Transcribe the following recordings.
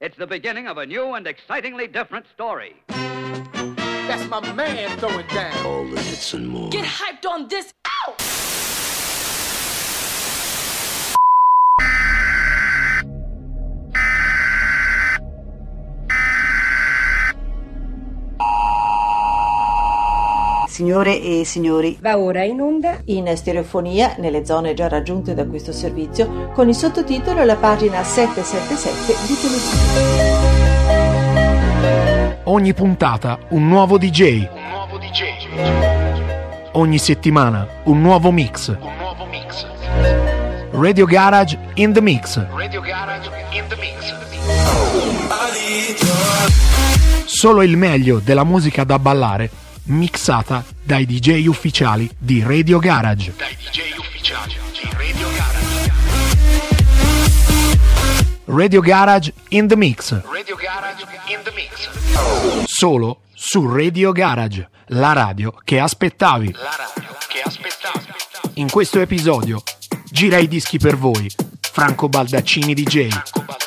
It's the beginning of a new and excitingly different story. That's my man throwing down. All the hits and more. Get hyped on this. Ow! Signore e signori, va ora in onda in stereofonia nelle zone già raggiunte da questo servizio con il sottotitolo La pagina 777 di Televisione. Ogni puntata un nuovo DJ. Un nuovo DJ. Ogni settimana un nuovo mix. Un nuovo mix. Radio Garage in the mix. Radio Garage in the mix. Solo il meglio della musica da ballare mixata dai DJ ufficiali di Radio Garage. Dai DJ ufficiali di Radio Garage. Radio Garage in the Mix. Radio Garage in the Mix. Solo su Radio Garage, la radio che aspettavi. La radio che aspettavi. In questo episodio gira i dischi per voi. Franco Baldaccini DJ. Franco Baldaccini.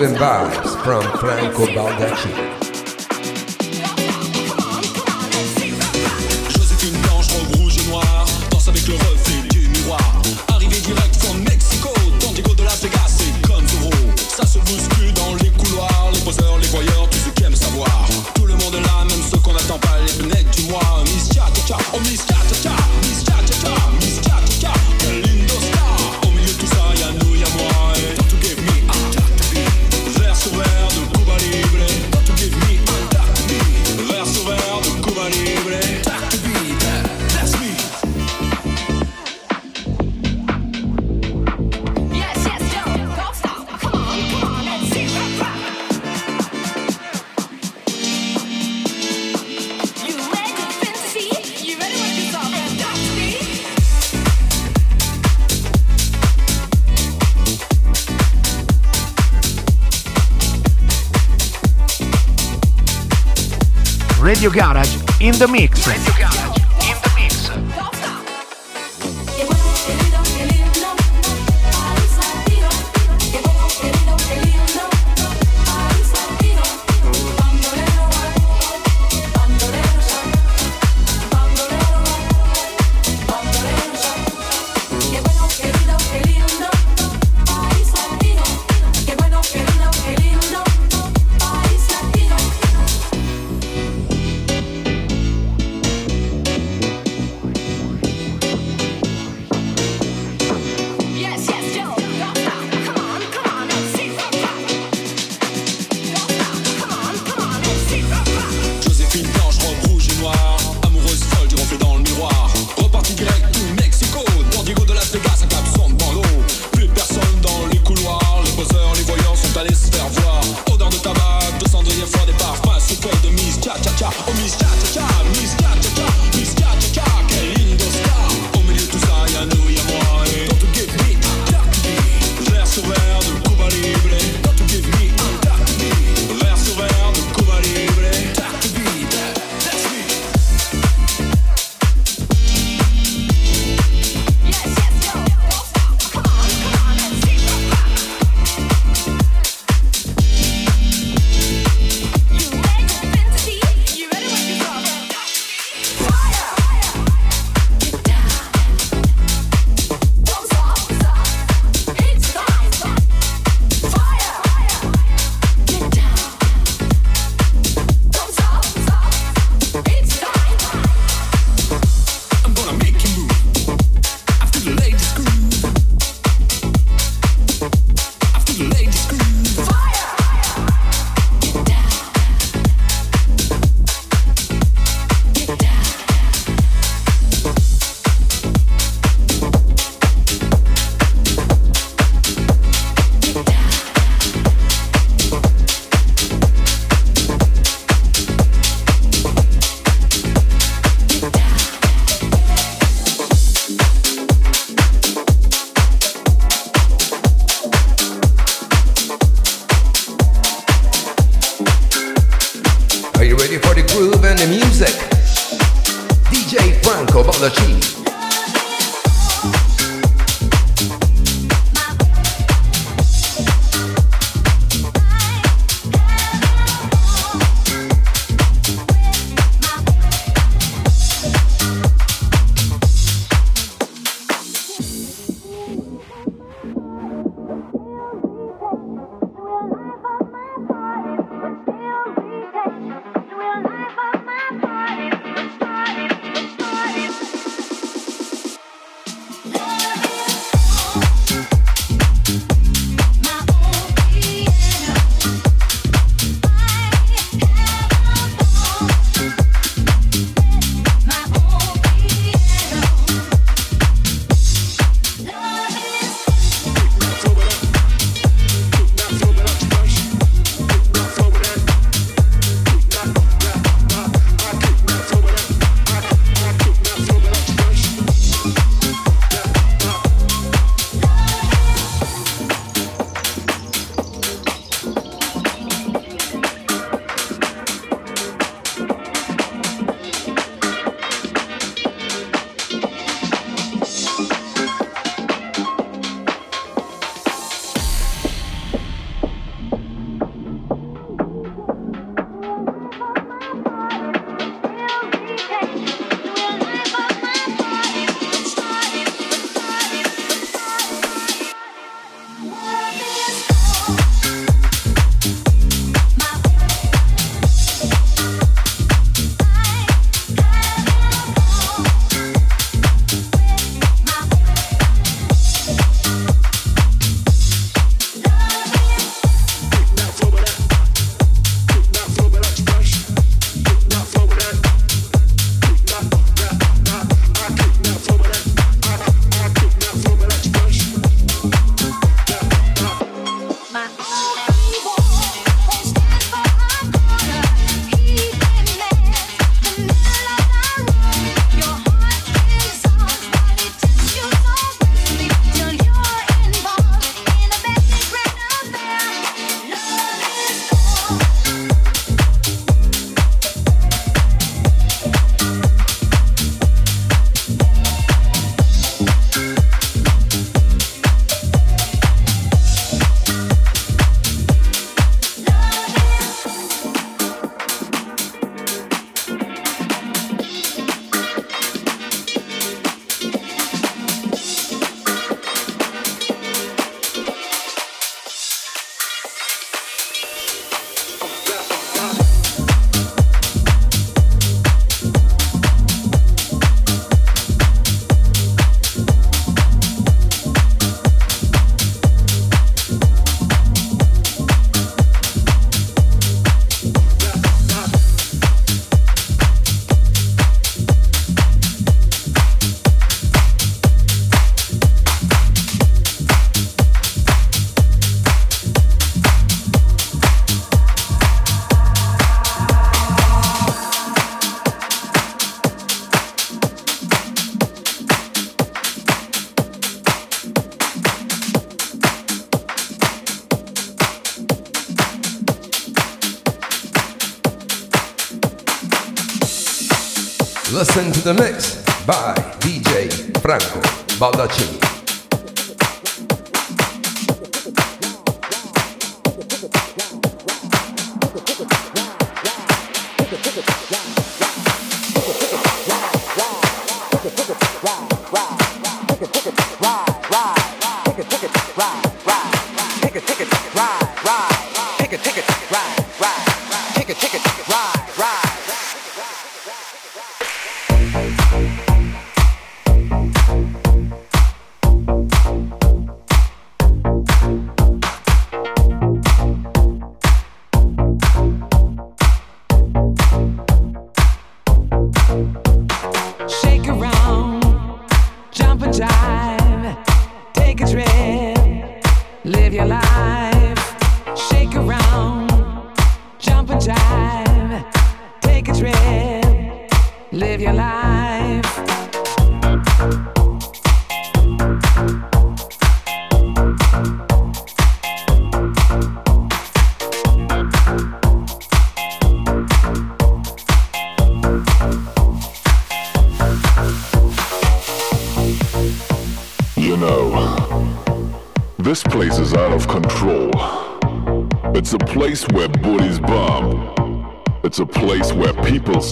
been that. Radio Garage in the mix.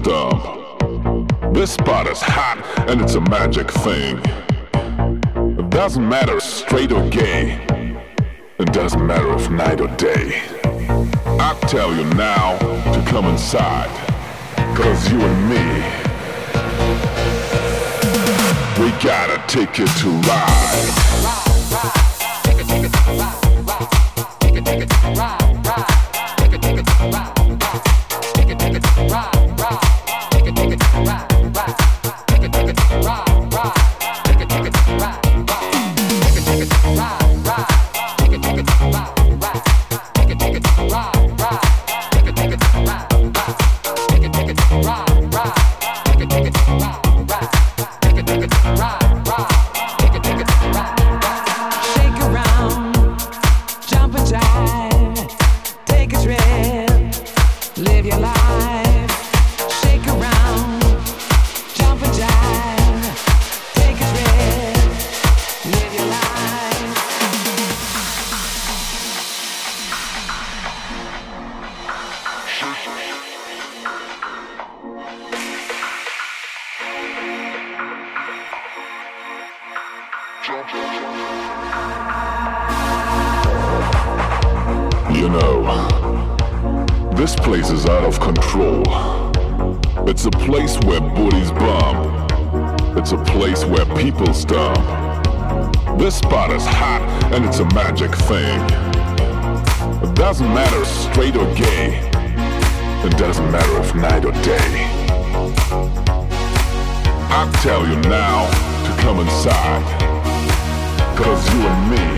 This spot is hot and it's a magic thing. It doesn't matter straight or gay. It doesn't matter if night or day. I tell you now to come inside. Cause you and me, we got a ticket to ride. Ride, ride, ride. Ride, ride. Ride. thing. It doesn't matter straight or gay. It doesn't matter if night or day. I tell you now to come inside. Cause you and me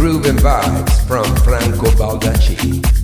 Groove and vibes from Franco Baldacci.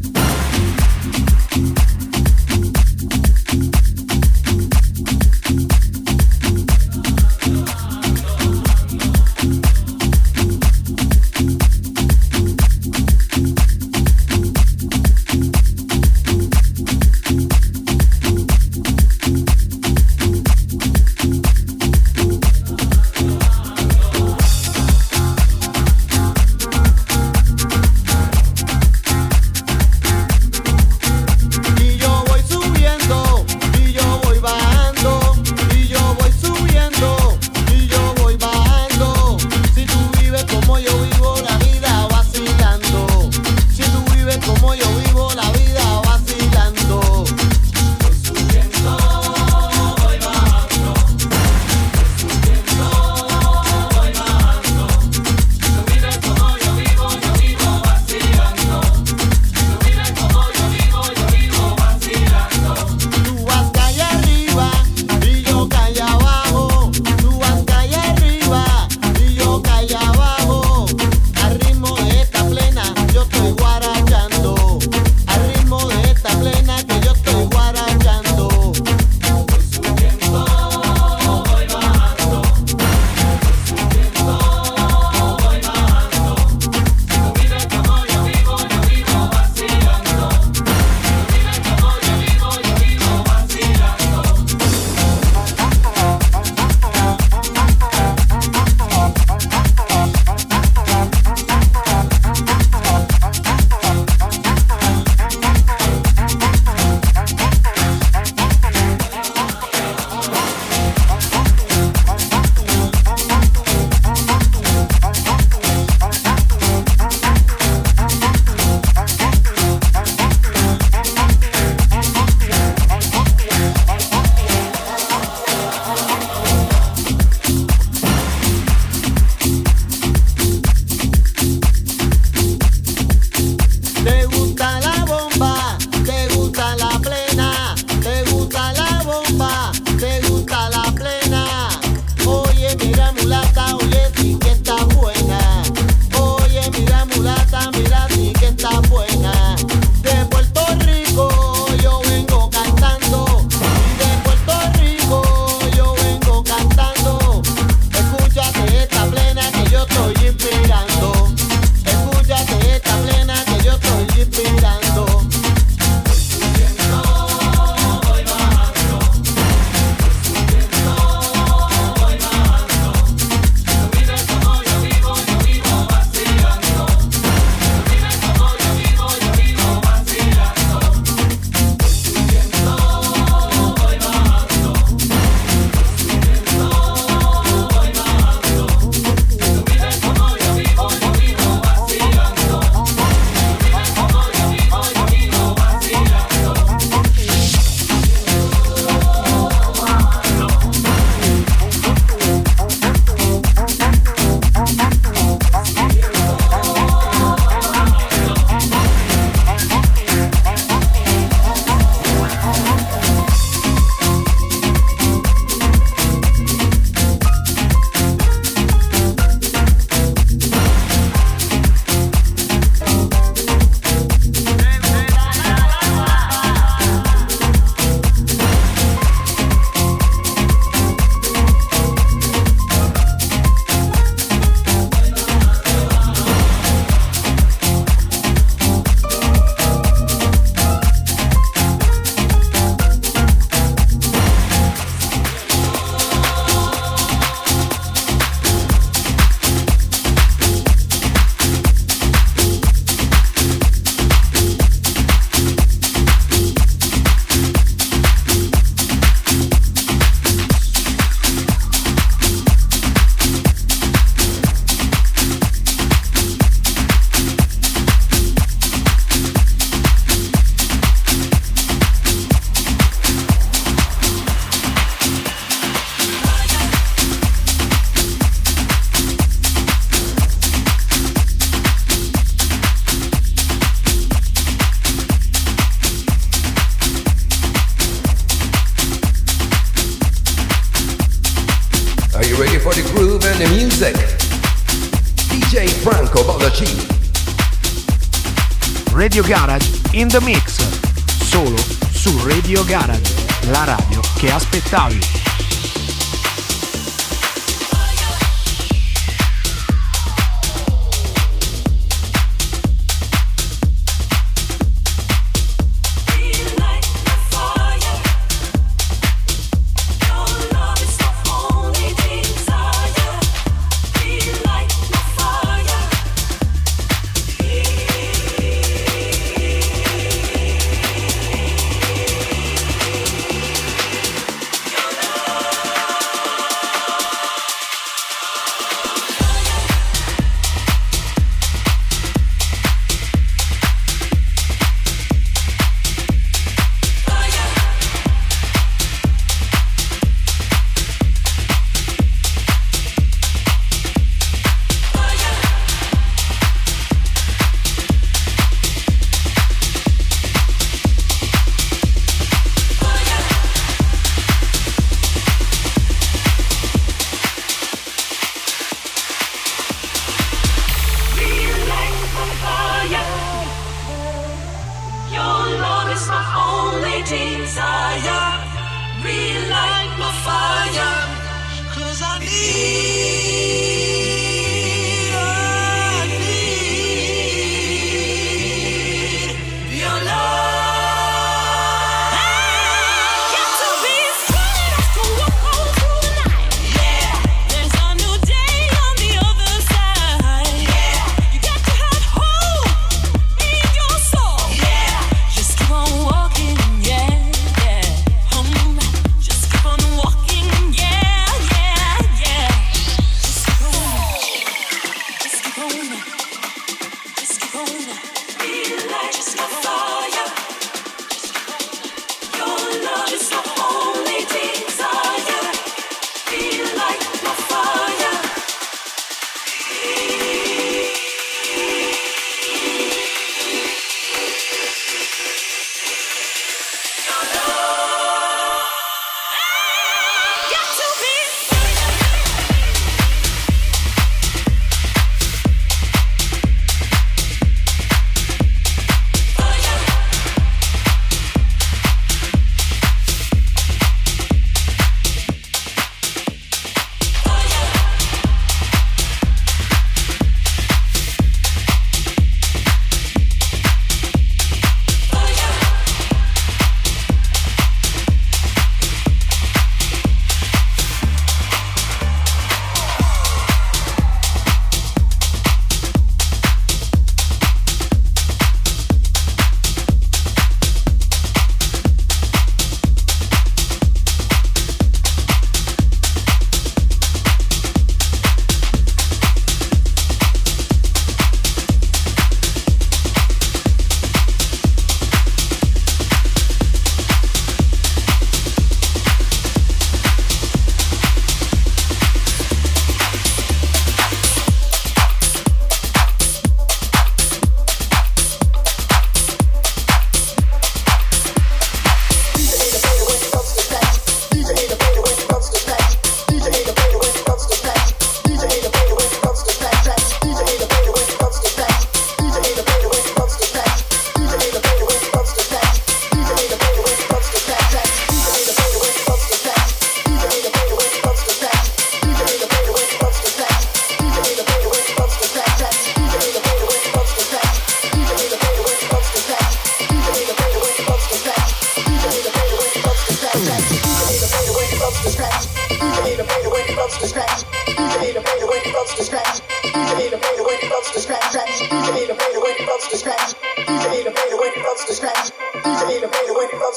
In the mix.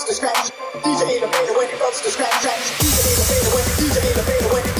to scratch. DJ in when it comes to scratch. DJ in the when DJ in the bed when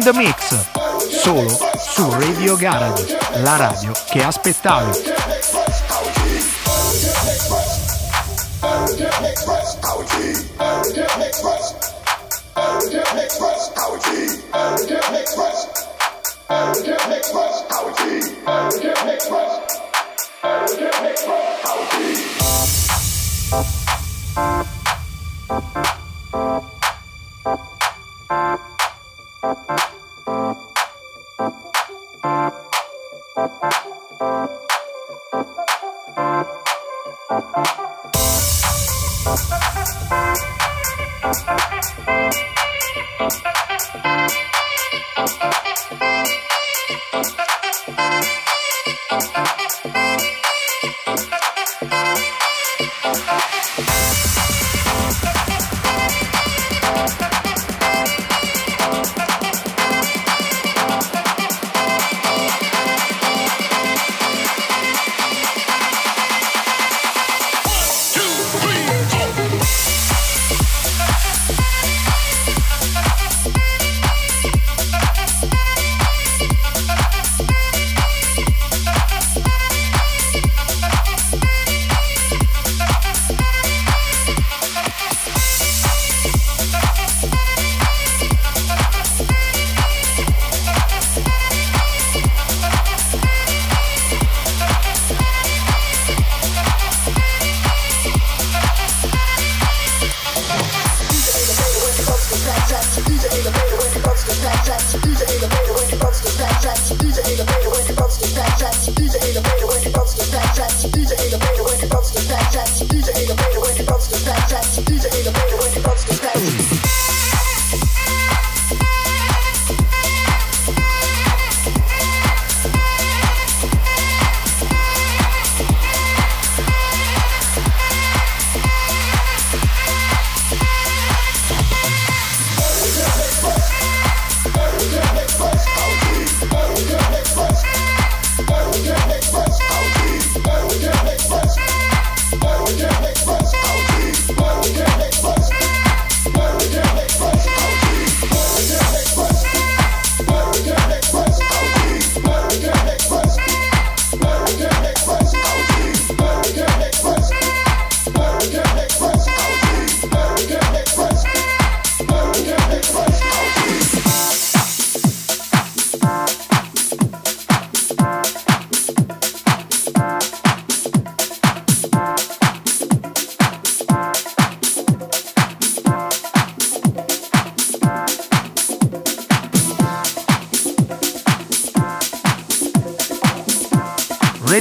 in the Mix, solo su Radio Garage, la radio che aspettavi.